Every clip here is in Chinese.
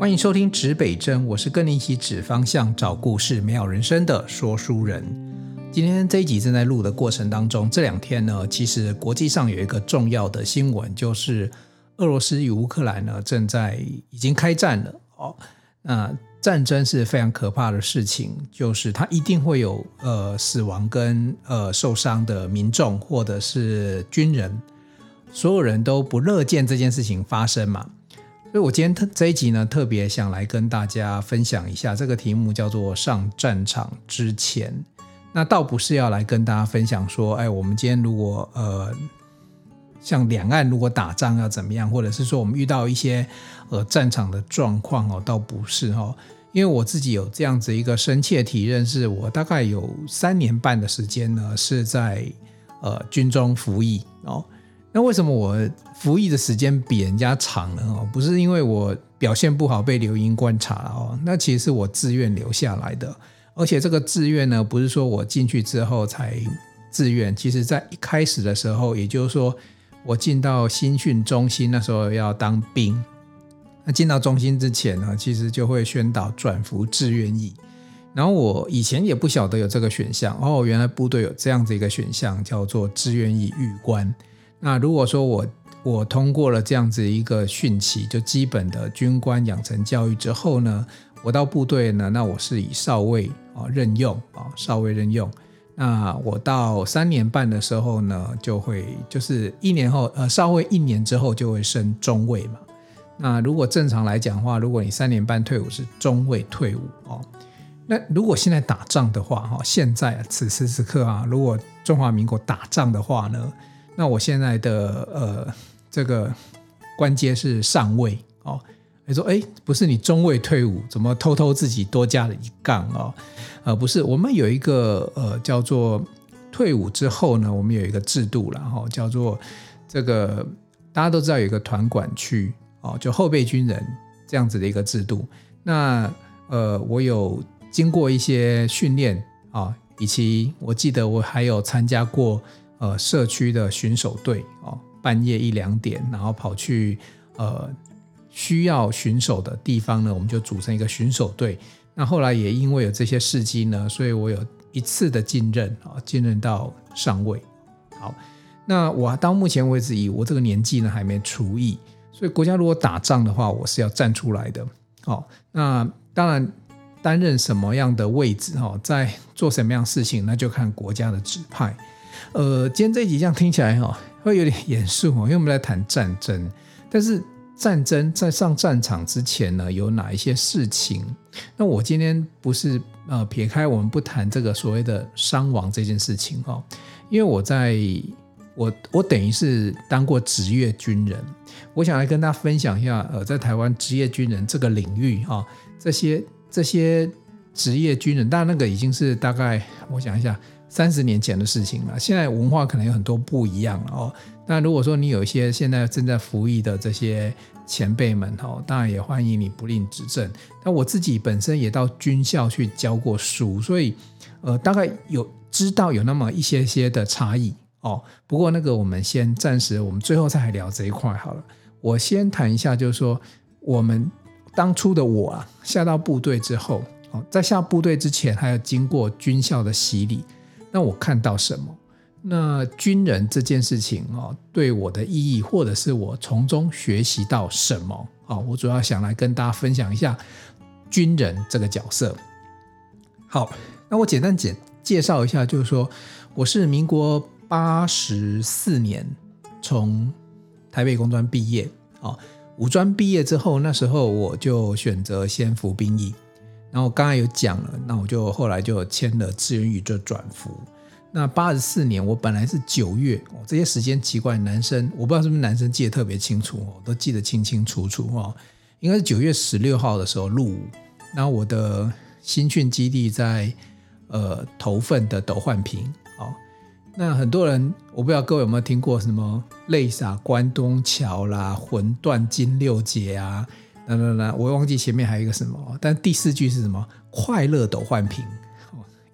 欢迎收听指北针，我是跟你一起指方向、找故事、美好人生的说书人。今天这一集正在录的过程当中，这两天呢，其实国际上有一个重要的新闻，就是俄罗斯与乌克兰呢正在已经开战了。哦，那战争是非常可怕的事情，就是它一定会有呃死亡跟呃受伤的民众或者是军人，所有人都不乐见这件事情发生嘛。所以，我今天特这一集呢，特别想来跟大家分享一下这个题目，叫做“上战场之前”。那倒不是要来跟大家分享说，哎，我们今天如果呃，像两岸如果打仗要怎么样，或者是说我们遇到一些呃战场的状况哦，倒不是哦，因为我自己有这样子一个深切体认，是我大概有三年半的时间呢，是在呃军中服役哦。那为什么我服役的时间比人家长呢？哦，不是因为我表现不好被留营观察哦，那其实是我自愿留下来的。而且这个自愿呢，不是说我进去之后才自愿，其实在一开始的时候，也就是说我进到新训中心那时候要当兵，那进到中心之前呢，其实就会宣导转服志愿役。然后我以前也不晓得有这个选项哦，原来部队有这样子一个选项，叫做志愿役预官。那如果说我我通过了这样子一个训期，就基本的军官养成教育之后呢，我到部队呢，那我是以少尉啊任用啊少尉任用。那我到三年半的时候呢，就会就是一年后呃少尉一年之后就会升中尉嘛。那如果正常来讲的话，如果你三年半退伍是中尉退伍哦。那如果现在打仗的话哈，现在此时此刻啊，如果中华民国打仗的话呢？那我现在的呃这个官阶是上尉哦，你说哎，不是你中尉退伍，怎么偷偷自己多加了一杠哦？呃，不是，我们有一个呃叫做退伍之后呢，我们有一个制度了哈，叫做这个大家都知道有一个团管区哦，就后备军人这样子的一个制度。那呃，我有经过一些训练啊，以及我记得我还有参加过。呃，社区的巡守队哦，半夜一两点，然后跑去呃需要巡守的地方呢，我们就组成一个巡守队。那后来也因为有这些事迹呢，所以我有一次的进任啊，进任到上尉。好，那我到目前为止以我这个年纪呢，还没除役，所以国家如果打仗的话，我是要站出来的。好，那当然担任什么样的位置哈，在做什么样的事情，那就看国家的指派。呃，今天这一集这样听起来哈，会有点严肃哦，因为我们在谈战争。但是战争在上战场之前呢，有哪一些事情？那我今天不是呃撇开我们不谈这个所谓的伤亡这件事情哈，因为我在我我等于是当过职业军人，我想来跟大家分享一下呃，在台湾职业军人这个领域哈，这些这些职业军人，当然那个已经是大概我想一下。三十年前的事情了，现在文化可能有很多不一样了哦。那如果说你有一些现在正在服役的这些前辈们哦，当然也欢迎你不吝指正。但我自己本身也到军校去教过书，所以呃，大概有知道有那么一些些的差异哦。不过那个我们先暂时，我们最后再来聊这一块好了。我先谈一下，就是说我们当初的我啊，下到部队之后哦，在下部队之前还要经过军校的洗礼。那我看到什么？那军人这件事情啊，对我的意义，或者是我从中学习到什么啊？我主要想来跟大家分享一下军人这个角色。好，那我简单简介绍一下，就是说我是民国八十四年从台北工专毕业啊，五专毕业之后，那时候我就选择先服兵役。然后我刚才有讲了，那我就后来就签了志愿役就转服。那八十四年，我本来是九月哦，这些时间奇怪，男生我不知道是不是男生记得特别清楚哦，都记得清清楚楚哦。应该是九月十六号的时候入伍。那我的新训基地在呃头份的斗焕坪哦。那很多人我不知道各位有没有听过什么泪洒关东桥啦，魂断金六结啊。那那那，我忘记前面还有一个什么，但第四句是什么？快乐斗焕坪，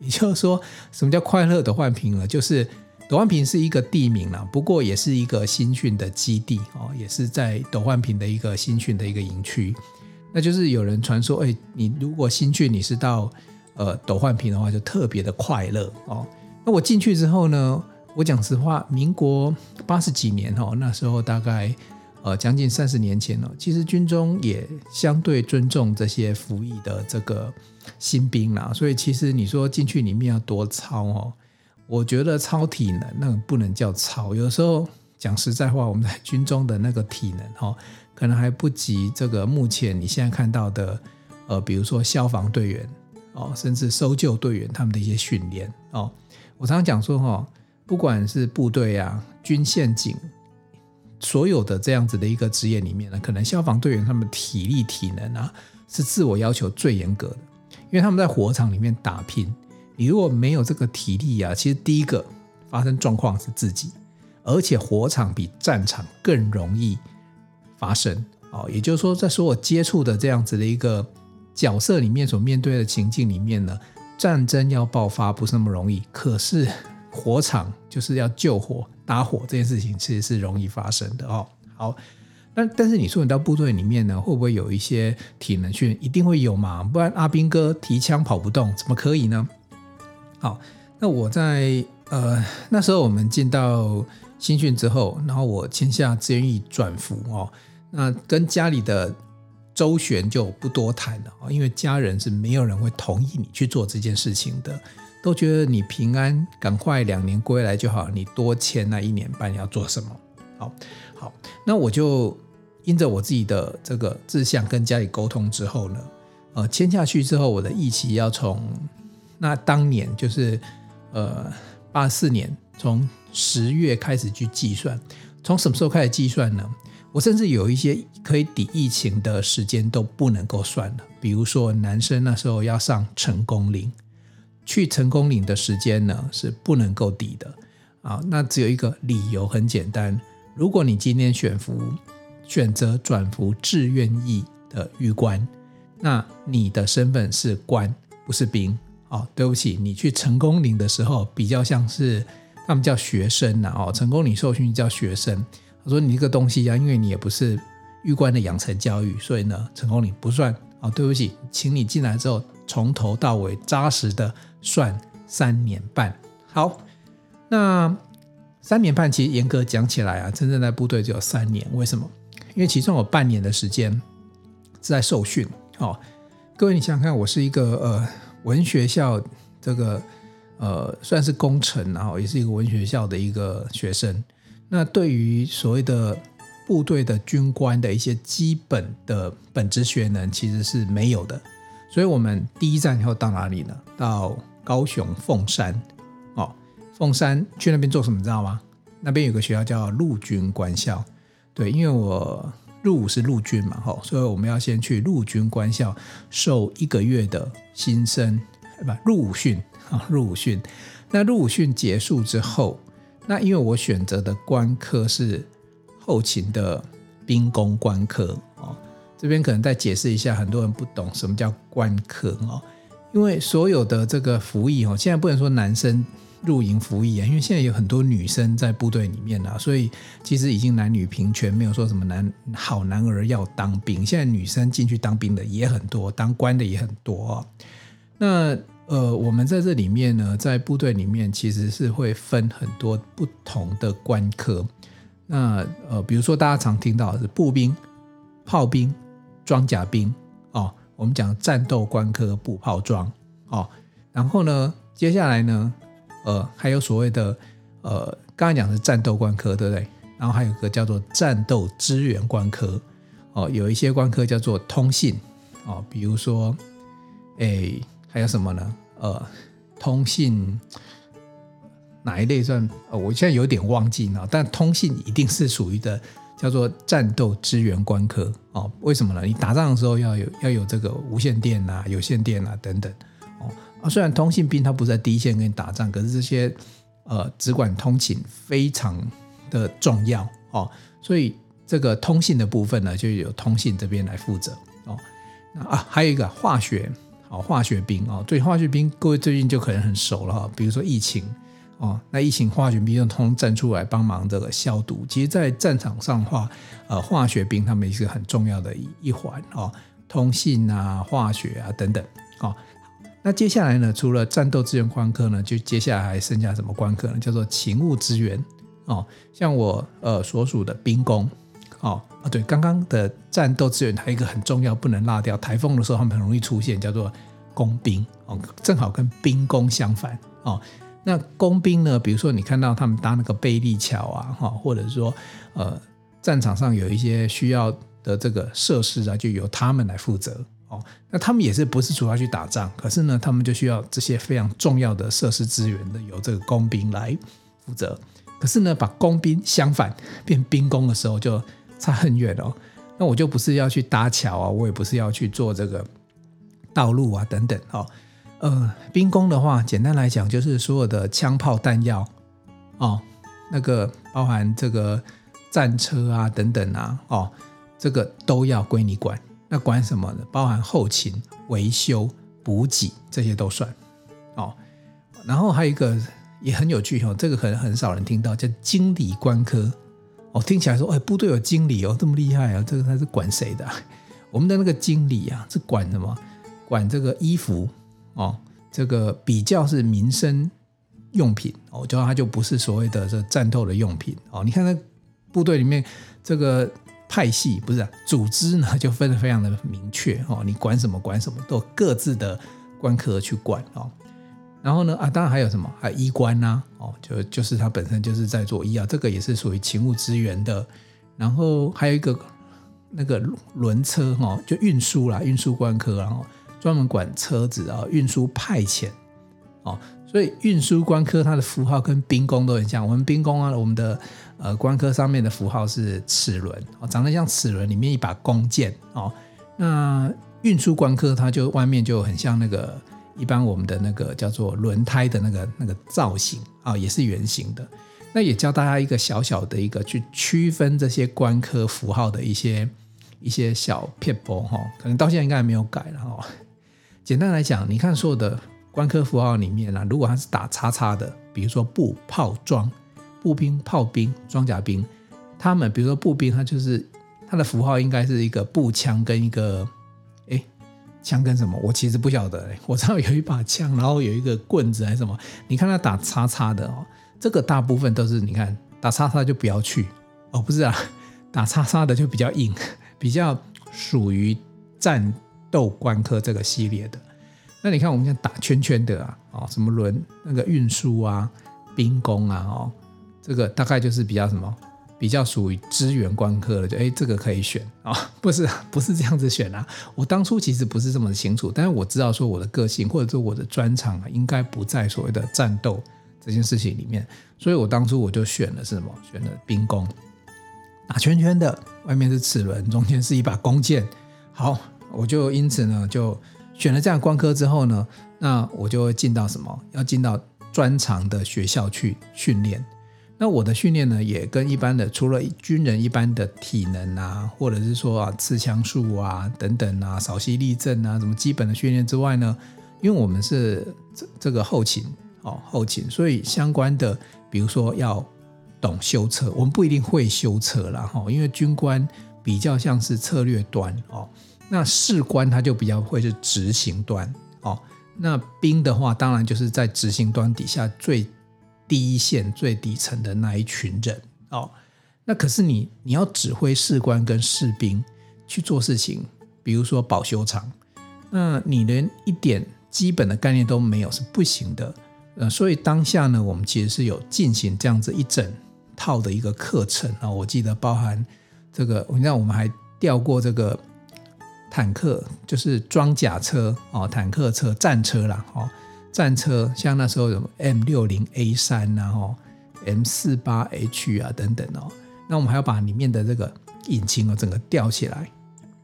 也就是说，什么叫快乐斗焕平呢？就是斗焕平是一个地名啦，不过也是一个新训的基地哦，也是在斗焕平的一个新训的一个营区。那就是有人传说，哎，你如果新训你是到呃斗焕平的话，就特别的快乐哦。那我进去之后呢，我讲实话，民国八十几年哦，那时候大概呃将近三十年前了，其实军中也相对尊重这些服役的这个新兵啦，所以其实你说进去里面要多操哦，我觉得操体能那个不能叫操，有时候讲实在话，我们在军中的那个体能哦。可能还不及这个目前你现在看到的，呃，比如说消防队员哦，甚至搜救队员他们的一些训练哦。我常常讲说哈，不管是部队啊、军宪警，所有的这样子的一个职业里面呢，可能消防队员他们体力体能啊是自我要求最严格的，因为他们在火场里面打拼，你如果没有这个体力啊，其实第一个发生状况是自己，而且火场比战场更容易。发生哦，也就是说，在所有接触的这样子的一个角色里面，所面对的情境里面呢，战争要爆发不是那么容易。可是火场就是要救火、打火这件事情，其实是容易发生的哦。好，那但是你说你到部队里面呢，会不会有一些体能训练？一定会有嘛，不然阿兵哥提枪跑不动，怎么可以呢？好，那我在呃那时候我们进到新训之后，然后我签下志愿役转服哦。那跟家里的周旋就不多谈了啊，因为家人是没有人会同意你去做这件事情的，都觉得你平安赶快两年归来就好，你多签那一年半要做什么？好，好，那我就因着我自己的这个志向跟家里沟通之后呢，呃，签下去之后，我的预期要从那当年就是呃八四年从十月开始去计算，从什么时候开始计算呢？我甚至有一些可以抵疫情的时间都不能够算了，比如说男生那时候要上成功岭，去成功岭的时间呢是不能够抵的啊。那只有一个理由很简单，如果你今天选服选择转服志愿役的玉官，那你的身份是官，不是兵。哦，对不起，你去成功岭的时候比较像是他们叫学生呐，哦，成功岭受训叫学生。他说：“你这个东西啊，因为你也不是玉官的养成教育，所以呢，成功岭不算哦。对不起，请你进来之后，从头到尾扎实的算三年半。好，那三年半其实严格讲起来啊，真正在部队只有三年。为什么？因为其中有半年的时间是在受训。哦，各位，你想想看，我是一个呃文学校这个呃算是工程，然后也是一个文学校的一个学生。”那对于所谓的部队的军官的一些基本的本职学能，其实是没有的。所以我们第一站要到哪里呢？到高雄凤山哦，凤山去那边做什么？知道吗？那边有个学校叫陆军官校。对，因为我入伍是陆军嘛，吼，所以我们要先去陆军官校受一个月的新生，不，入伍训啊，入伍训。那入伍训结束之后。那因为我选择的官科是后勤的兵工官科，这边可能再解释一下，很多人不懂什么叫官科哦。因为所有的这个服役哦，现在不能说男生入营服役啊，因为现在有很多女生在部队里面啊，所以其实已经男女平权，没有说什么男好男儿要当兵。现在女生进去当兵的也很多，当官的也很多哦。那呃，我们在这里面呢，在部队里面其实是会分很多不同的官科。那呃，比如说大家常听到的是步兵、炮兵、装甲兵哦。我们讲战斗官科步炮装哦。然后呢，接下来呢，呃，还有所谓的呃，刚才讲的是战斗官科，对不对？然后还有一个叫做战斗支援官科哦。有一些官科叫做通信哦，比如说，诶。还有什么呢？呃，通信哪一类算？呃，我现在有点忘记了。但通信一定是属于的，叫做战斗支援官科哦。为什么呢？你打仗的时候要有要有这个无线电啊、有线电啊等等哦。啊，虽然通信兵他不在第一线跟你打仗，可是这些呃只管通勤非常的重要哦。所以这个通信的部分呢，就由通信这边来负责哦。那啊，还有一个化学。化学兵哦，对化学兵，各位最近就可能很熟了哈。比如说疫情哦，那疫情化学兵就通站出来帮忙这个消毒。其实，在战场上的话，呃，化学兵他们也是很重要的一一环哦。通信啊、化学啊等等。哦，那接下来呢，除了战斗支援官科呢，就接下来还剩下什么官科呢？叫做勤务支援。哦，像我呃所属的兵工。哦啊，对，刚刚的战斗支援还有一个很重要，不能落掉。台风的时候，他们很容易出现，叫做工兵。哦，正好跟兵工相反。哦。那工兵呢？比如说你看到他们搭那个贝利桥啊，哈，或者说，呃，战场上有一些需要的这个设施啊，就由他们来负责哦。那他们也是不是主要去打仗，可是呢，他们就需要这些非常重要的设施资源的，由这个工兵来负责。可是呢，把工兵相反变兵工的时候，就差很远哦。那我就不是要去搭桥啊，我也不是要去做这个道路啊等等哦。呃，兵工的话，简单来讲就是所有的枪炮弹药哦，那个包含这个战车啊等等啊，哦，这个都要归你管。那管什么呢？包含后勤、维修、补给这些都算哦。然后还有一个也很有趣哦，这个可能很少人听到，叫经理官科哦。听起来说，哎，部队有经理哦，这么厉害啊？这个他是管谁的？我们的那个经理啊，是管什么？管这个衣服。哦，这个比较是民生用品哦，就它就不是所谓的这战斗的用品哦。你看那部队里面这个派系不是、啊、组织呢，就分得非常的明确哦。你管什么管什么，都各自的官科去管哦。然后呢啊，当然还有什么，还有医官呐哦，就就是他本身就是在做医药，这个也是属于勤务支援的。然后还有一个那个轮车哈、哦，就运输啦，运输官科然后。专门管车子啊，运输派遣哦，所以运输官科它的符号跟兵工都很像。我们兵工啊，我们的呃官科上面的符号是齿轮哦，长得像齿轮里面一把弓箭哦。那运输官科它就外面就很像那个一般我们的那个叫做轮胎的那个那个造型啊，也是圆形的。那也教大家一个小小的一个去区分这些官科符号的一些一些小撇步哈，可能到现在应该还没有改了哈。简单来讲，你看所有的官科符号里面啊，如果它是打叉叉的，比如说步炮装、步兵、炮兵、装甲兵，他们比如说步兵，它就是它的符号应该是一个步枪跟一个哎 枪跟什么？我其实不晓得，我知道有一把枪，然后有一个棍子还是什么？你看它打叉叉的哦，这个大部分都是你看打叉叉就不要去哦，不是啊，打叉叉的就比较硬，比较属于战。斗官科这个系列的，那你看我们讲打圈圈的啊，哦，什么轮那个运输啊、兵工啊，哦，这个大概就是比较什么，比较属于支援官科的，就哎，这个可以选啊，哦，不是不是这样子选啊。我当初其实不是这么清楚，但是我知道说我的个性或者说我的专长啊，应该不在所谓的战斗这件事情里面，所以我当初我就选了是什么？选了兵工，打圈圈的，外面是齿轮，中间是一把弓箭，好。我就因此呢，就选了这样官科之后呢，那我就会进到什么？要进到专长的学校去训练。那我的训练呢，也跟一般的，除了军人一般的体能啊，或者是说啊刺枪术啊等等啊，扫息立正啊，什么基本的训练之外呢，因为我们是这这个后勤哦，后勤，所以相关的，比如说要懂修车，我们不一定会修车啦哈，因为军官比较像是策略端哦。那士官他就比较会是执行端哦，那兵的话当然就是在执行端底下最低线、最底层的那一群人哦。那可是你你要指挥士官跟士兵去做事情，比如说保修厂，那你连一点基本的概念都没有是不行的。呃，所以当下呢，我们其实是有进行这样子一整套的一个课程啊。我记得包含这个，你知道我们还调过这个。坦克就是装甲车哦，坦克车、战车啦哦，战车像那时候有 M 六零 A 三然后 M 四八 H 啊等等哦，那我们还要把里面的这个引擎哦整个吊起来，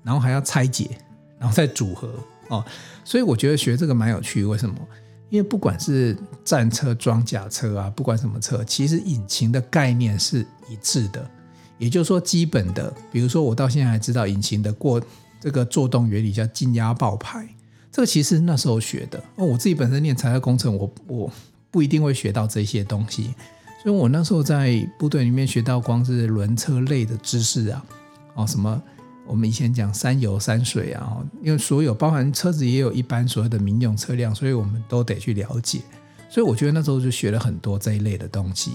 然后还要拆解，然后再组合哦，所以我觉得学这个蛮有趣。为什么？因为不管是战车、装甲车啊，不管什么车，其实引擎的概念是一致的。也就是说，基本的，比如说我到现在还知道引擎的过。这个作动原理叫静压爆排，这个其实那时候学的。哦，我自己本身念材料工程，我我不一定会学到这些东西，所以我那时候在部队里面学到光是轮车类的知识啊，哦，什么我们以前讲三油三水啊，因为所有包含车子也有一般所谓的民用车辆，所以我们都得去了解。所以我觉得那时候就学了很多这一类的东西。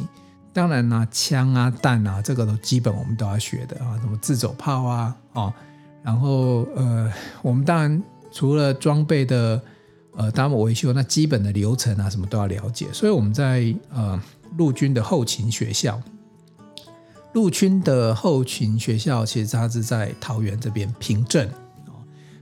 当然啦，枪啊、弹啊，这个都基本我们都要学的啊，什么自走炮啊，哦，然后呃，我们当然除了装备的呃，当然维修，那基本的流程啊，什么都要了解。所以我们在呃陆军的后勤学校，陆军的后勤学校其实它是在桃园这边平镇哦，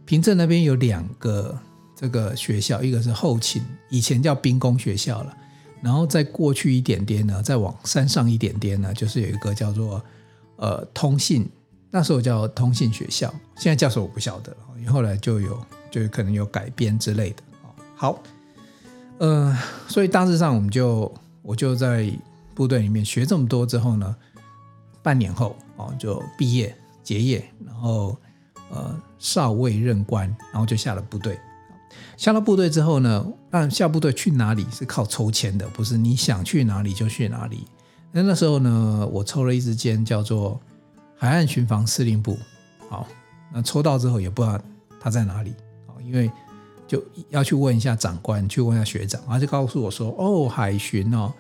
平镇那边有两个这个学校，一个是后勤，以前叫兵工学校了。然后再过去一点点呢，再往山上一点点呢，就是有一个叫做呃通信，那时候叫通信学校，现在叫什么我不晓得，因为后来就有就可能有改编之类的。好，呃，所以大致上我们就我就在部队里面学这么多之后呢，半年后哦就毕业结业，然后呃少尉任官，然后就下了部队。下了部队之后呢，但下部队去哪里是靠抽签的，不是你想去哪里就去哪里。那那时候呢，我抽了一支签，叫做海岸巡防司令部。好，那抽到之后也不知道他在哪里，因为就要去问一下长官，去问一下学长，他就告诉我说：“哦，海巡哦，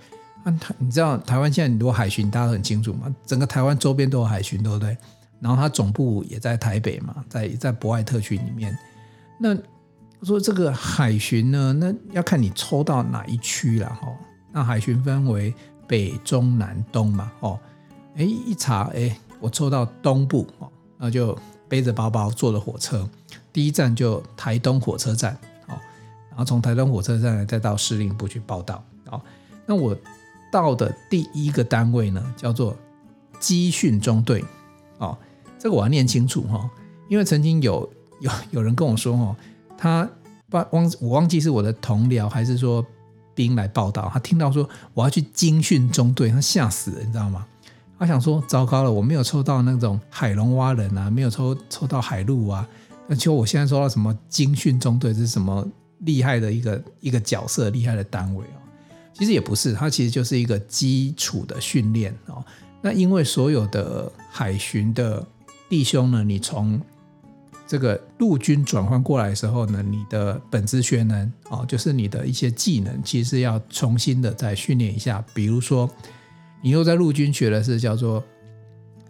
那他你知道台湾现在很多海巡，大家都很清楚嘛，整个台湾周边都有海巡，对不对？然后他总部也在台北嘛，在在博爱特区里面，那。”说这个海巡呢，那要看你抽到哪一区了哈。那海巡分为北、中、南、东嘛。哦，哎，一查，哎，我抽到东部哦，那就背着包包坐着火车，第一站就台东火车站哦，然后从台东火车站再到司令部去报到。哦，那我到的第一个单位呢，叫做基训中队。哦，这个我要念清楚哈，因为曾经有有有人跟我说哦。他忘我忘记是我的同僚还是说兵来报道，他听到说我要去精训中队，他吓死了，你知道吗？他想说糟糕了，我没有抽到那种海龙蛙人啊，没有抽抽到海陆啊，那就我现在说到什么精训中队，是什么厉害的一个一个角色，厉害的单位哦？其实也不是，它其实就是一个基础的训练哦。那因为所有的海巡的弟兄呢，你从这个陆军转换过来的时候呢，你的本职学能哦，就是你的一些技能，其实要重新的再训练一下。比如说，你又在陆军学的是叫做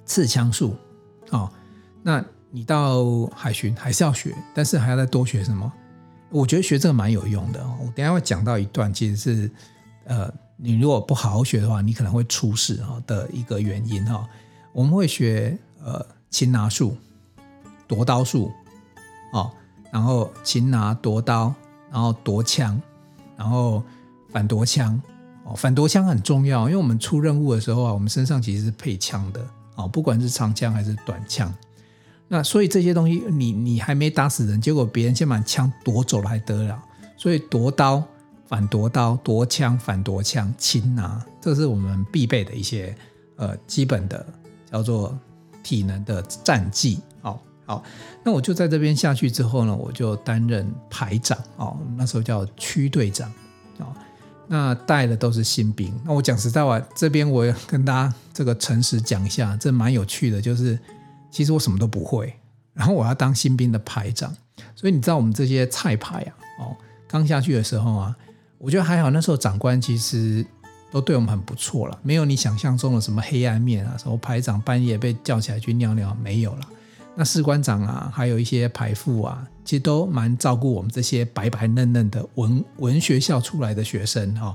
刺枪术哦，那你到海巡还是要学，但是还要再多学什么？我觉得学这个蛮有用的。我等下会讲到一段，其实是呃，你如果不好好学的话，你可能会出事哈的一个原因哈。我们会学呃擒拿术。夺刀术，哦，然后擒拿夺刀，然后夺枪，然后反夺枪，哦，反夺枪很重要，因为我们出任务的时候啊，我们身上其实是配枪的，哦，不管是长枪还是短枪，那所以这些东西你你还没打死人，结果别人先把枪夺走了还得了？所以夺刀、反夺刀、夺枪、反夺枪、擒拿，这是我们必备的一些呃基本的叫做体能的战技，哦。好，那我就在这边下去之后呢，我就担任排长哦，那时候叫区队长，那带的都是新兵。那我讲实在话，这边我也跟大家这个诚实讲一下，这蛮有趣的，就是其实我什么都不会，然后我要当新兵的排长，所以你知道我们这些菜排啊，哦，刚下去的时候啊，我觉得还好，那时候长官其实都对我们很不错了，没有你想象中的什么黑暗面啊，什么排长半夜被叫起来去尿尿，没有了。那士官长啊，还有一些排副啊，其实都蛮照顾我们这些白白嫩嫩的文文学校出来的学生哈。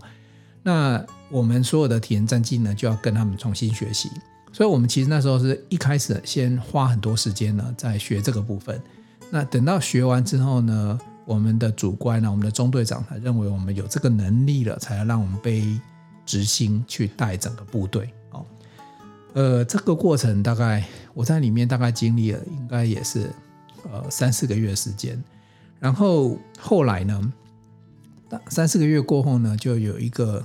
那我们所有的体验战绩呢，就要跟他们重新学习。所以，我们其实那时候是一开始先花很多时间呢，在学这个部分。那等到学完之后呢，我们的主官呢，我们的中队长他认为我们有这个能力了，才让我们被执行去带整个部队。呃，这个过程大概我在里面大概经历了，应该也是呃三四个月时间。然后后来呢，三四个月过后呢，就有一个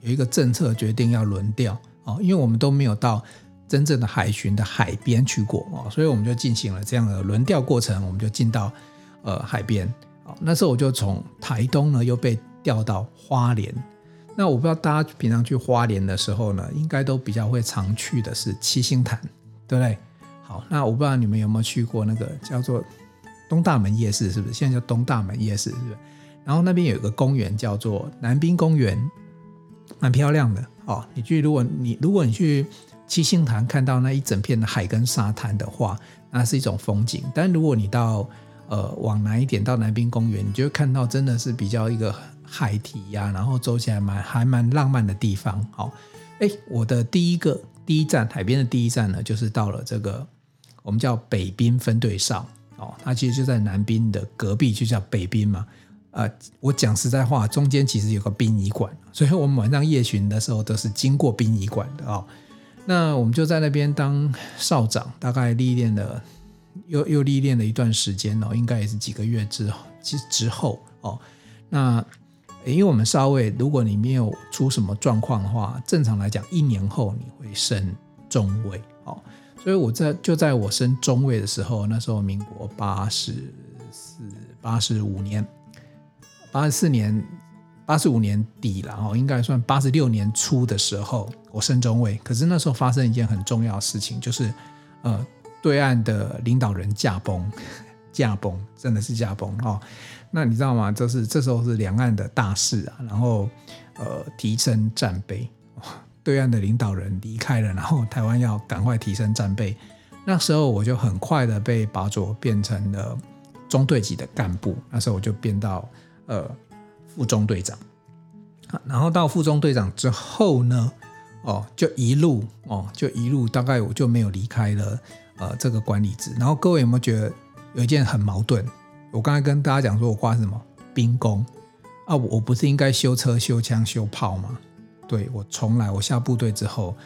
有一个政策决定要轮调哦，因为我们都没有到真正的海巡的海边去过哦，所以我们就进行了这样的轮调过程，我们就进到呃海边。哦，那时候我就从台东呢又被调到花莲。那我不知道大家平常去花莲的时候呢，应该都比较会常去的是七星潭，对不对？好，那我不知道你们有没有去过那个叫做东大门夜市，是不是？现在叫东大门夜市，是不是？然后那边有一个公园叫做南滨公园，蛮漂亮的哦。你去，如果你如果你去七星潭看到那一整片的海跟沙滩的话，那是一种风景。但如果你到呃往南一点到南滨公园，你就会看到真的是比较一个海堤呀、然后走起来蛮还蛮浪漫的地方。好、哦，哎，我的第一个第一站海边的第一站呢，就是到了这个我们叫北滨分队哨哦，它其实就在南滨的隔壁，就叫北滨嘛。呃，我讲实在话，中间其实有个殡仪馆，所以我们晚上夜巡的时候都是经过殡仪馆的哦。那我们就在那边当哨长，大概历练了，又又历练了一段时间哦，应该也是几个月之后，其实之后哦。那因为我们少尉，如果你没有出什么状况的话，正常来讲，一年后你会升中尉哦。所以我在就在我升中尉的时候，那时候民国八十四、八十五年。八十四年、八十五年底了哦，应该算八十六年初的时候，我升中尉。可是那时候发生一件很重要的事情，就是呃，对岸的领导人驾崩，驾崩，真的是驾崩哦。那你知道吗？就是这时候是两岸的大事啊，然后呃，提升战备，对岸的领导人离开了，然后台湾要赶快提升战备。那时候我就很快的被拔擢变成了中队级的干部。那时候我就变到。呃，副中队长，然后到副中队长之后呢，哦，就一路哦，就一路，大概我就没有离开了呃这个管理职。然后各位有没有觉得有一件很矛盾？我刚才跟大家讲说我挂什么兵工啊，我不是应该修车、修枪、修炮吗？对，我从来我下部队之后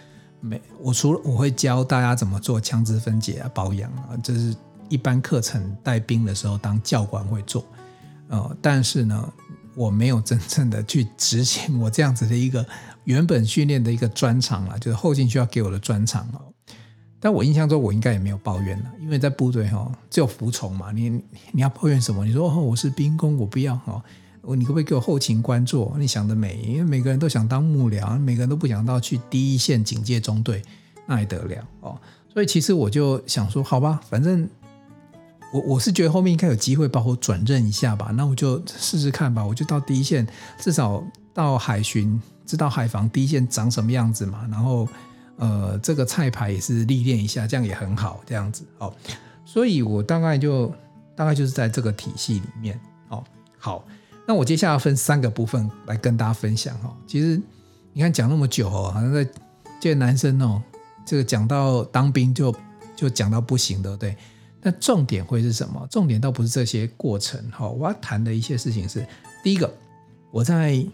没，我除了我会教大家怎么做枪支分解啊、保养啊，这是一般课程带兵的时候当教官会做。呃，但是呢，我没有真正的去执行我这样子的一个原本训练的一个专长了，就是后勤需要给我的专长哦。但我印象中，我应该也没有抱怨了，因为在部队哈，只有服从嘛。你你要抱怨什么？你说哦，我是兵工，我不要哈。你可不可以给我后勤官做？你想得美，因为每个人都想当幕僚，每个人都不想到去第一线警戒中队，那还得了哦。所以其实我就想说，好吧，反正。我我是觉得后面应该有机会把我转任一下吧，那我就试试看吧。我就到第一线，至少到海巡，知道海防第一线长什么样子嘛。然后，呃，这个菜牌也是历练一下，这样也很好，这样子哦。所以我大概就大概就是在这个体系里面哦。好，那我接下来分三个部分来跟大家分享哦。其实你看讲那么久哦，好像在这男生哦，这个讲到当兵就就讲到不行，的对？那重点会是什么？重点倒不是这些过程哈，我要谈的一些事情是：第一个，我在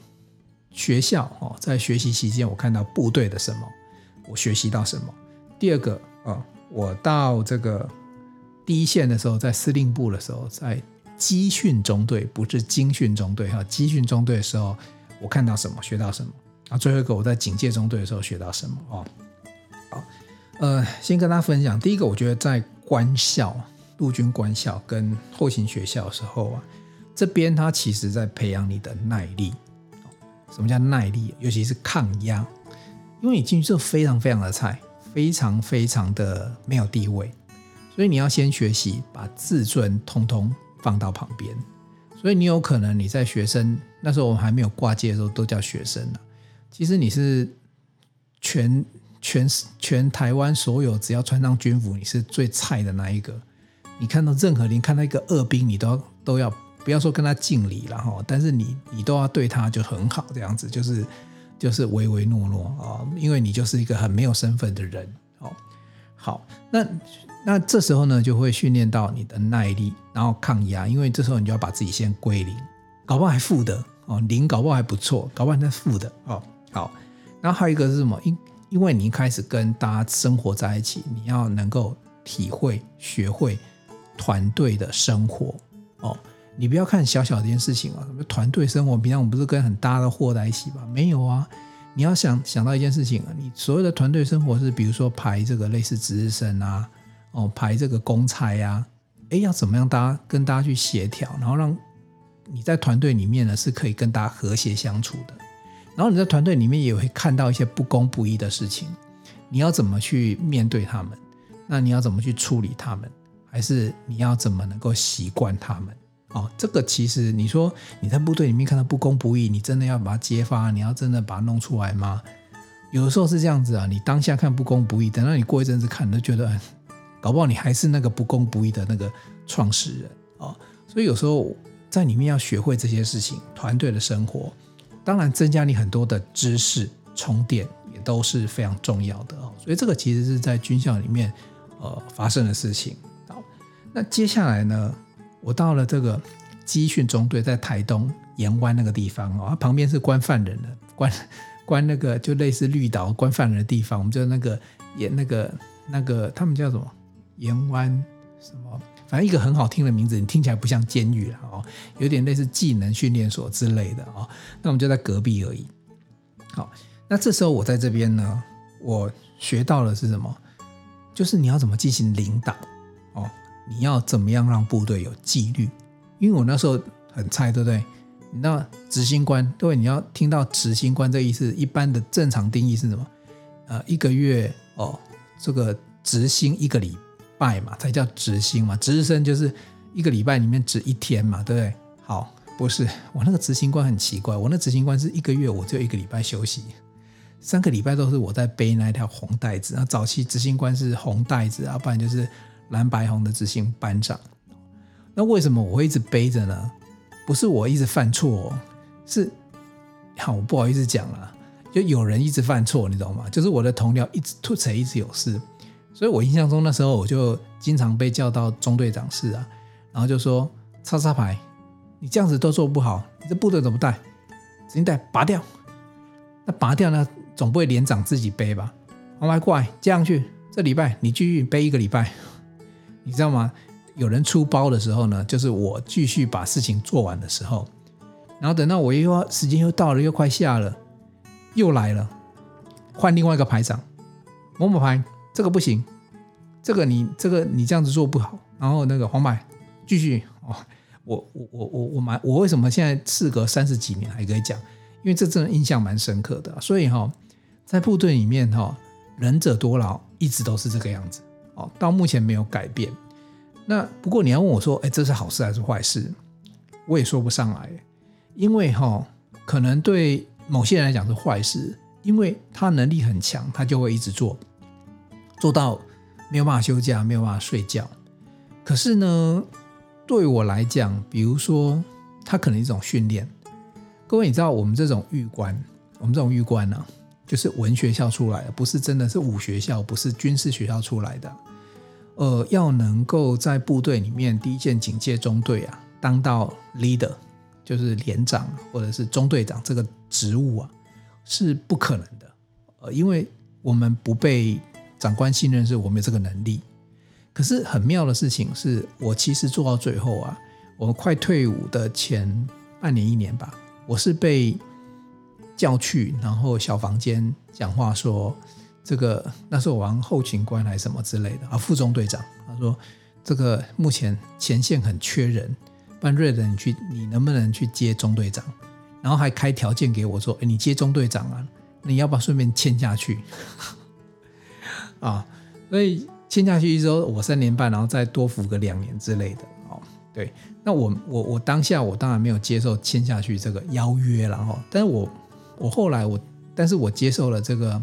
学校哦，在学习期间，我看到部队的什么，我学习到什么；第二个啊，我到这个第一线的时候，在司令部的时候，在集训中队，不是精训中队哈，集训中队的时候，我看到什么，学到什么。啊，最后一个，我在警戒中队的时候学到什么哦。好，呃，先跟大家分享，第一个，我觉得在官校，陆军官校跟后勤学校的时候啊，这边它其实在培养你的耐力。什么叫耐力？尤其是抗压，因为你进去之后非常非常的菜，非常非常的没有地位，所以你要先学习把自尊通通放到旁边。所以你有可能你在学生那时候，我们还没有挂阶的时候，都叫学生了。其实你是全。全全台湾所有只要穿上军服，你是最菜的那一个。你看到任何人看到一个恶兵，你都要都要不要说跟他敬礼了哈，但是你你都要对他就很好，这样子就是就是唯唯诺诺啊，因为你就是一个很没有身份的人哦。好，那那这时候呢，就会训练到你的耐力，然后抗压，因为这时候你就要把自己先归零，搞不好还负的哦，零搞不好还不错，搞不好还是负的哦。好，然后还有一个是什么？因因为你一开始跟大家生活在一起，你要能够体会、学会团队的生活哦。你不要看小小的一件事情啊，什么团队生活，平常我们不是跟很大的货在一起吗？没有啊，你要想想到一件事情啊，你所有的团队生活是，比如说排这个类似值日生啊，哦，排这个公差呀，诶，要怎么样大家跟大家去协调，然后让你在团队里面呢是可以跟大家和谐相处的。然后你在团队里面也会看到一些不公不义的事情，你要怎么去面对他们？那你要怎么去处理他们？还是你要怎么能够习惯他们？哦，这个其实你说你在部队里面看到不公不义，你真的要把它揭发？你要真的把它弄出来吗？有的时候是这样子啊，你当下看不公不义，等到你过一阵子看，都觉得，搞不好你还是那个不公不义的那个创始人啊。哦，所以有时候在里面要学会这些事情，团队的生活，当然增加你很多的知识充电也都是非常重要的哦。所以这个其实是在军校里面呃发生的事情。好，那接下来呢？我到了这个基训中队，在台东盐湾那个地方哦，旁边是关犯人的关关那个就类似绿岛关犯人的地方，我们就那个盐那个那个他们叫什么盐湾什么，反正一个很好听的名字，你听起来不像监狱了哦，有点类似技能训练所之类的哦。那我们就在隔壁而已。好，那这时候我在这边呢，我学到的是什么？就是你要怎么进行领导。你要怎么样让部队有纪律？因为我那时候很菜，对不对？你知道执行官，对，你要听到执行官这意思，一般的正常定义是什么？呃，一个月哦，这个执行一个礼拜嘛，才叫执行嘛。值日生就是一个礼拜里面值一天嘛，对不对？好，不是我那个执行官很奇怪，我那执行官是一个月我就一个礼拜休息，三个礼拜都是我在背那条红带子。那早期执行官是红带子啊，不然就是。蓝白红的执行班长，那为什么我会一直背着呢？不是我一直犯错，哦是好，我不好意思讲了，就有人一直犯错，你懂吗？就是我的同僚一直吐槽，一直有事，所以我印象中那时候我就经常被叫到中队长室啊，然后就说叉叉牌，你这样子都做不好，你这部队怎么带？执行带拔掉，那拔掉呢，总不会连长自己背吧？黄牌过来接上去，这礼拜你继续背一个礼拜。你知道吗？有人出包的时候呢，就是我继续把事情做完的时候，然后等到我又要时间又到了，又快下了，又来了，换另外一个排长，某某排这个不行，这个你这个你这样子做不好，然后那个黄牌继续哦，我我我我我蛮我为什么现在事隔三十几年还可以讲？因为这真的印象蛮深刻的，所以哈，在部队里面哈，仁者多劳一直都是这个样子。哦，到目前没有改变。那不过你要问我说，哎，这是好事还是坏事？我也说不上来，因为哈，可能对某些人来讲是坏事，因为他能力很强，他就会一直做，做到没有办法休假，没有办法睡觉。可是呢，对我来讲，比如说他可能一种训练。各位，你知道我们这种预官，我们这种预官呢？就是文学校出来的，不是真的是武学校，不是军事学校出来的。呃，要能够在部队里面第一线警戒中队啊，当到 leader，就是连长或者是中队长这个职务啊，是不可能的。呃，因为我们不被长官信任，是我们有这个能力。可是很妙的事情是，我其实做到最后啊，我们快退伍的前半年一年吧，我是被。叫去，然后小房间讲话说，这个那时候我玩后勤官还是什么之类的啊，副中队长他说，这个目前前线很缺人，班瑞的你去，你能不能去接中队长？然后还开条件给我说，哎，你接中队长啊，你要不要顺便签下去？啊，所以签下去之后，我三年半，然后再多服个两年之类的。哦，对，那我我我当下我当然没有接受签下去这个邀约了哈，但是我。我后来我，但是我接受了这个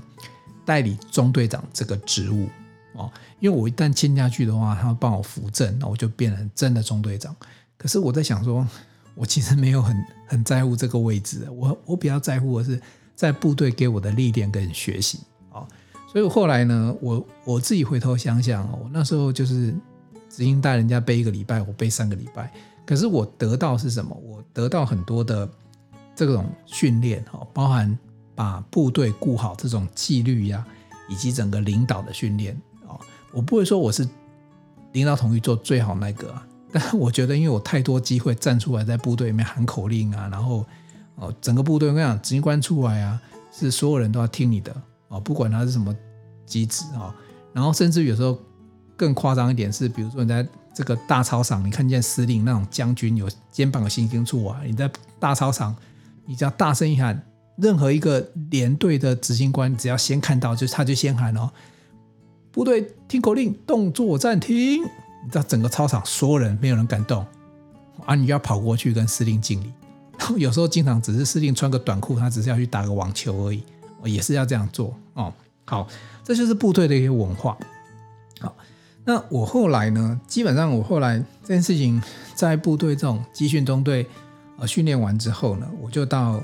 代理中队长这个职务哦，因为我一旦签下去的话，他帮我扶正，那我就变成真的中队长。可是我在想说，我其实没有很 很在乎这个位置，我我比较在乎的是在部队给我的历练跟学习啊。所以后来呢，我我自己回头想想，我那时候就是只应带人家背一个礼拜，我背三个礼拜，可是我得到是什么？我得到很多的。这种训练哈，包含把部队顾好这种纪律呀，以及整个领导的训练啊。我不会说我是领导统御做最好那个啊，但是我觉得，因为我太多机会站出来在部队里面喊口令啊，然后哦，整个部队我跟你讲，执行官出来啊，是所有人都要听你的啊，不管他是什么机制啊。然后甚至有时候更夸张一点是，比如说你在这个大操场，你看见司令那种将军有肩膀有星星出啊，你在大操场。你只要大声一喊，任何一个连队的执行官，只要先看到，就他就先喊哦，部队听口令，动作暂停。你知道整个操场所有人没有人敢动啊！你就要跑过去跟司令敬礼。有时候经常只是司令穿个短裤，他只是要去打个网球而已，也是要这样做哦。好，这就是部队的一些文化。好，那我后来呢？基本上我后来这件事情在部队这种集训中队呃训练完之后呢，我就到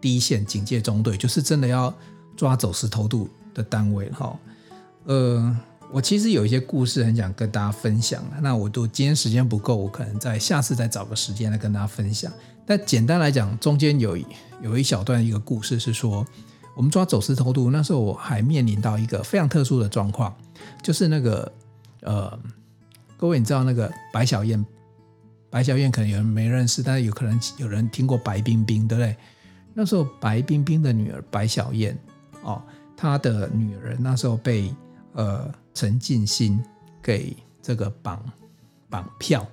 第一线警戒中队，就是真的要抓走私偷渡的单位哈。呃。我其实有一些故事很想跟大家分享，那我都今天时间不够，我可能在下次再找个时间来跟大家分享。但简单来讲，中间有有一小段一个故事是说，我们抓走私偷渡，那时候我还面临到一个非常特殊的状况，就是那个呃，各位你知道那个白小燕，白小燕可能有人没认识，但是有可能有人听过白冰冰，对不对？那时候白冰冰的女儿白小燕哦，她的女儿那时候被呃。陈进兴给这个绑绑票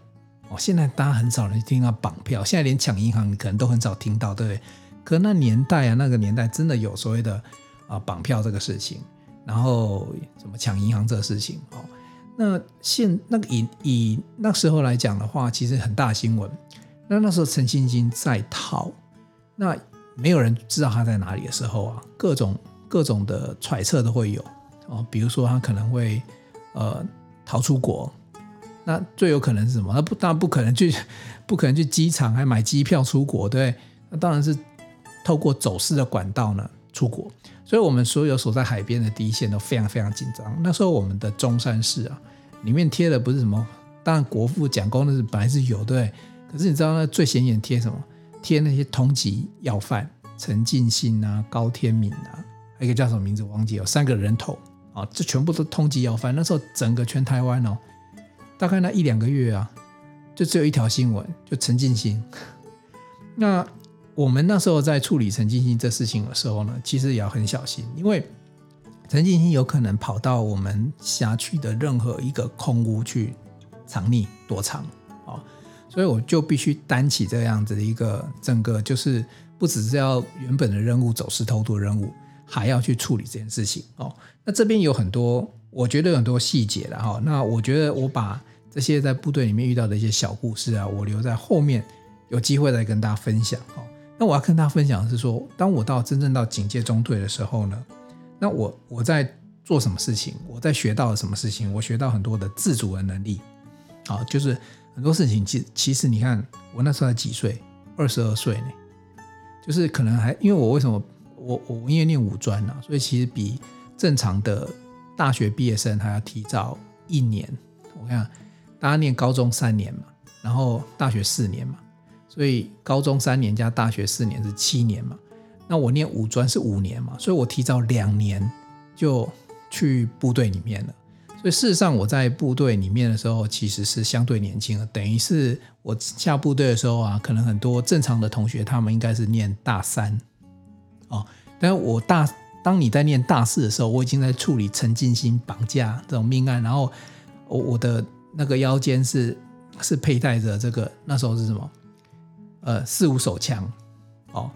哦，现在大家很少人听到绑票，现在连抢银行可能都很少听到，对不对？可那年代啊，那个年代真的有所谓的啊绑票这个事情，然后什么抢银行这个事情哦。那现那个以以那时候来讲的话，其实很大新闻。那那时候陈进兴在逃，那没有人知道他在哪里的时候啊，各种各种的揣测都会有。哦，比如说他可能会呃逃出国，那最有可能是什么？他不当然不可能去，不可能去机场还买机票出国，对？那当然是透过走私的管道呢出国。所以我们所有所在海边的第一线都非常非常紧张。那时候我们的中山市啊，里面贴的不是什么，当然国父蒋公的是本来是有，对？可是你知道那最显眼贴什么？贴那些通缉要犯，陈进兴啊，高天敏啊，还有一个叫什么名字忘记了，有三个人头。啊，这全部都通缉要犯。那时候整个全台湾哦，大概那一两个月啊，就只有一条新闻，就陈进兴。那我们那时候在处理陈进兴这事情的时候呢，其实也要很小心，因为陈进兴有可能跑到我们辖区的任何一个空屋去藏匿躲藏。啊，所以我就必须担起这样子的一个整个，就是不只是要原本的任务，走私偷渡任务。还要去处理这件事情哦。那这边有很多，我觉得有很多细节了哈。那我觉得我把这些在部队里面遇到的一些小故事啊，我留在后面有机会再跟大家分享哈。那我要跟大家分享的是说，当我到真正到警戒中队的时候呢，那我我在做什么事情？我在学到了什么事情？我学到很多的自主的能力。好，就是很多事情，其其实你看，我那时候才几岁，二十二岁呢，就是可能还因为我为什么？我我因为念五专啊，所以其实比正常的大学毕业生还要提早一年。我看大家念高中三年嘛，然后大学四年嘛，所以高中三年加大学四年是七年嘛。那我念五专是五年嘛，所以我提早两年就去部队里面了。所以事实上我在部队里面的时候其实是相对年轻的，等于是我下部队的时候啊，可能很多正常的同学他们应该是念大三。哦，但是我大，当你在念大四的时候，我已经在处理陈进兴绑架这种命案，然后我我的那个腰间是是佩戴着这个那时候是什么？呃，四五手枪，哦，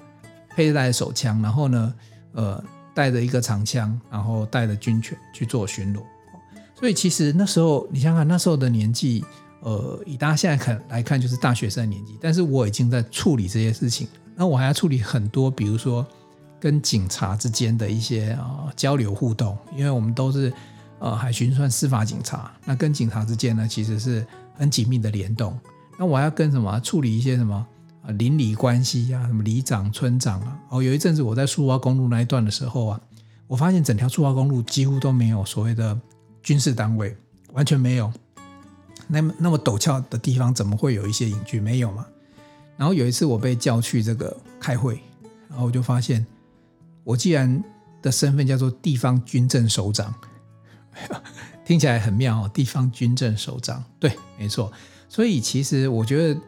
佩戴手枪，然后呢，呃，带着一个长枪，然后带着军犬去做巡逻。所以其实那时候你想想那时候的年纪，呃，以大家现在看来看就是大学生的年纪，但是我已经在处理这些事情，那我还要处理很多，比如说。跟警察之间的一些啊交流互动，因为我们都是呃海巡算司法警察，那跟警察之间呢其实是很紧密的联动。那我还要跟什么处理一些什么邻里关系啊，什么里长、村长啊。哦，有一阵子我在苏花公路那一段的时候啊，我发现整条苏花公路几乎都没有所谓的军事单位，完全没有。那么那么陡峭的地方，怎么会有一些隐居？没有嘛。然后有一次我被叫去这个开会，然后我就发现。我既然的身份叫做地方军政首长，听起来很妙哦。地方军政首长，对，没错。所以其实我觉得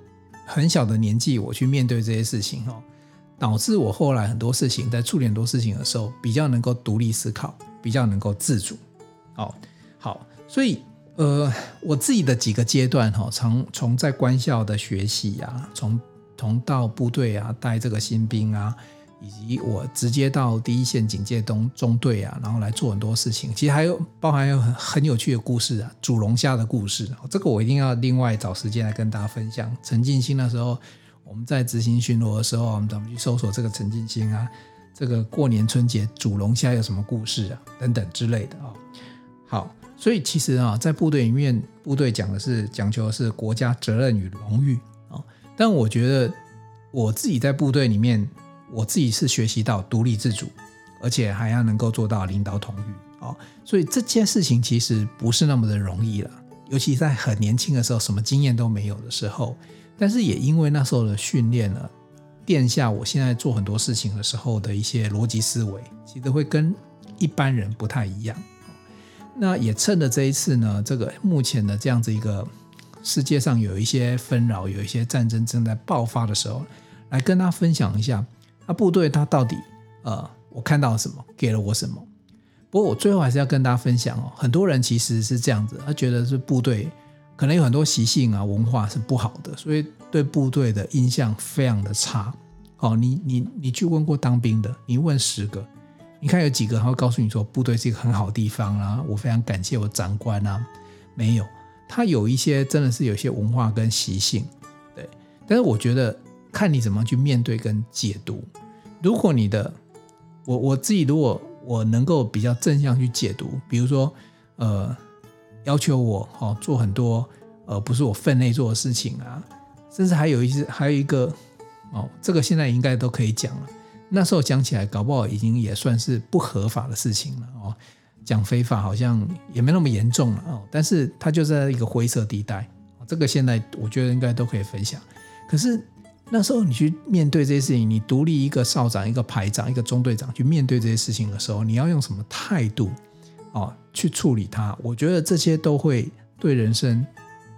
很小的年纪，我去面对这些事情哦，导致我后来很多事情在处理很多事情的时候，比较能够独立思考，比较能够自主。哦，好，所以呃，我自己的几个阶段哈，从从在官校的学习呀，从从到部队啊，带这个新兵啊。以及我直接到第一线警戒中中队啊，然后来做很多事情。其实还有包含有很很有趣的故事啊，煮龙虾的故事。这个我一定要另外找时间来跟大家分享。陈进兴那时候我们在执行巡逻的时候，我们怎么去搜索这个陈进兴啊？这个过年春节煮龙虾有什么故事啊？等等之类的啊。好，所以其实啊，在部队里面，部队讲的是讲求的是国家责任与荣誉啊。但我觉得我自己在部队里面。我自己是学习到独立自主，而且还要能够做到领导统御啊，所以这件事情其实不是那么的容易了，尤其在很年轻的时候，什么经验都没有的时候。但是也因为那时候的训练呢，殿下我现在做很多事情的时候的一些逻辑思维，其实会跟一般人不太一样。那也趁着这一次呢，这个目前的这样子一个世界上有一些纷扰，有一些战争正在爆发的时候，来跟大家分享一下。那部队他到底呃，我看到了什么，给了我什么？不过我最后还是要跟大家分享哦，很多人其实是这样子，他觉得是部队可能有很多习性啊、文化是不好的，所以对部队的印象非常的差。哦，你你你去问过当兵的，你问十个，你看有几个他会告诉你说部队是一个很好地方啊，我非常感谢我长官啊，没有，他有一些真的是有些文化跟习性，对，但是我觉得。看你怎么去面对跟解读。如果你的我我自己，如果我能够比较正向去解读，比如说呃，要求我哦做很多呃不是我分内做的事情啊，甚至还有一些还有一个哦，这个现在应该都可以讲了。那时候讲起来，搞不好已经也算是不合法的事情了哦。讲非法好像也没那么严重了哦，但是它就在一个灰色地带。这个现在我觉得应该都可以分享。可是。那时候你去面对这些事情，你独立一个少长、一个排长、一个中队长去面对这些事情的时候，你要用什么态度啊去处理它？我觉得这些都会对人生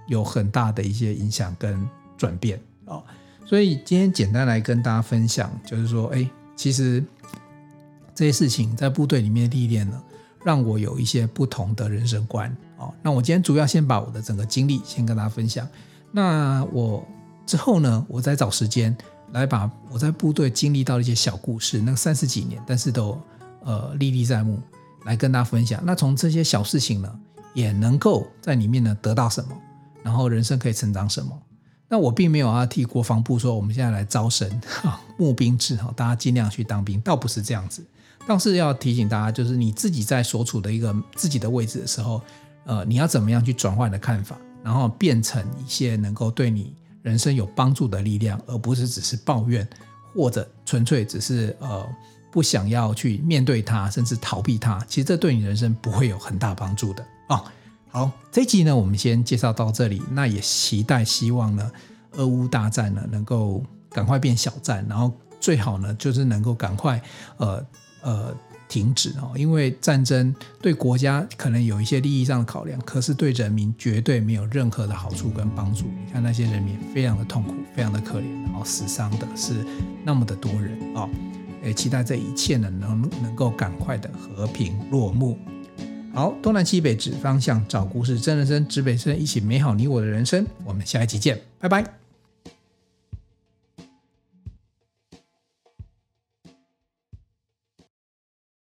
有很大的一些影响跟转变啊。所以今天简单来跟大家分享，就是说，哎，其实这些事情在部队里面历练了，让我有一些不同的人生观哦。那我今天主要先把我的整个经历先跟大家分享。那我。之后呢，我再找时间来把我在部队经历到的一些小故事，那三十几年，但是都呃历历在目，来跟大家分享。那从这些小事情呢，也能够在里面呢得到什么，然后人生可以成长什么。那我并没有要替国防部说，我们现在来招生 哈，募兵制哈，大家尽量去当兵，倒不是这样子。倒是要提醒大家，就是你自己在所处的一个自己的位置的时候，呃，你要怎么样去转换的看法，然后变成一些能够对你。人生有帮助的力量，而不是只是抱怨，或者纯粹只是呃不想要去面对它，甚至逃避它。其实这对你人生不会有很大帮助的啊、哦。好，这一集呢，我们先介绍到这里。那也期待希望呢，俄乌大战呢能够赶快变小战，然后最好呢就是能够赶快呃呃。停止哦，因为战争对国家可能有一些利益上的考量，可是对人民绝对没有任何的好处跟帮助。你看那些人民非常的痛苦，非常的可怜，然后死伤的是那么的多人啊！也期待这一切呢能能够赶快的和平落幕。好，东南西北指方向，找故事真人生，指北针，一起美好你我的人生。我们下一集见，拜拜。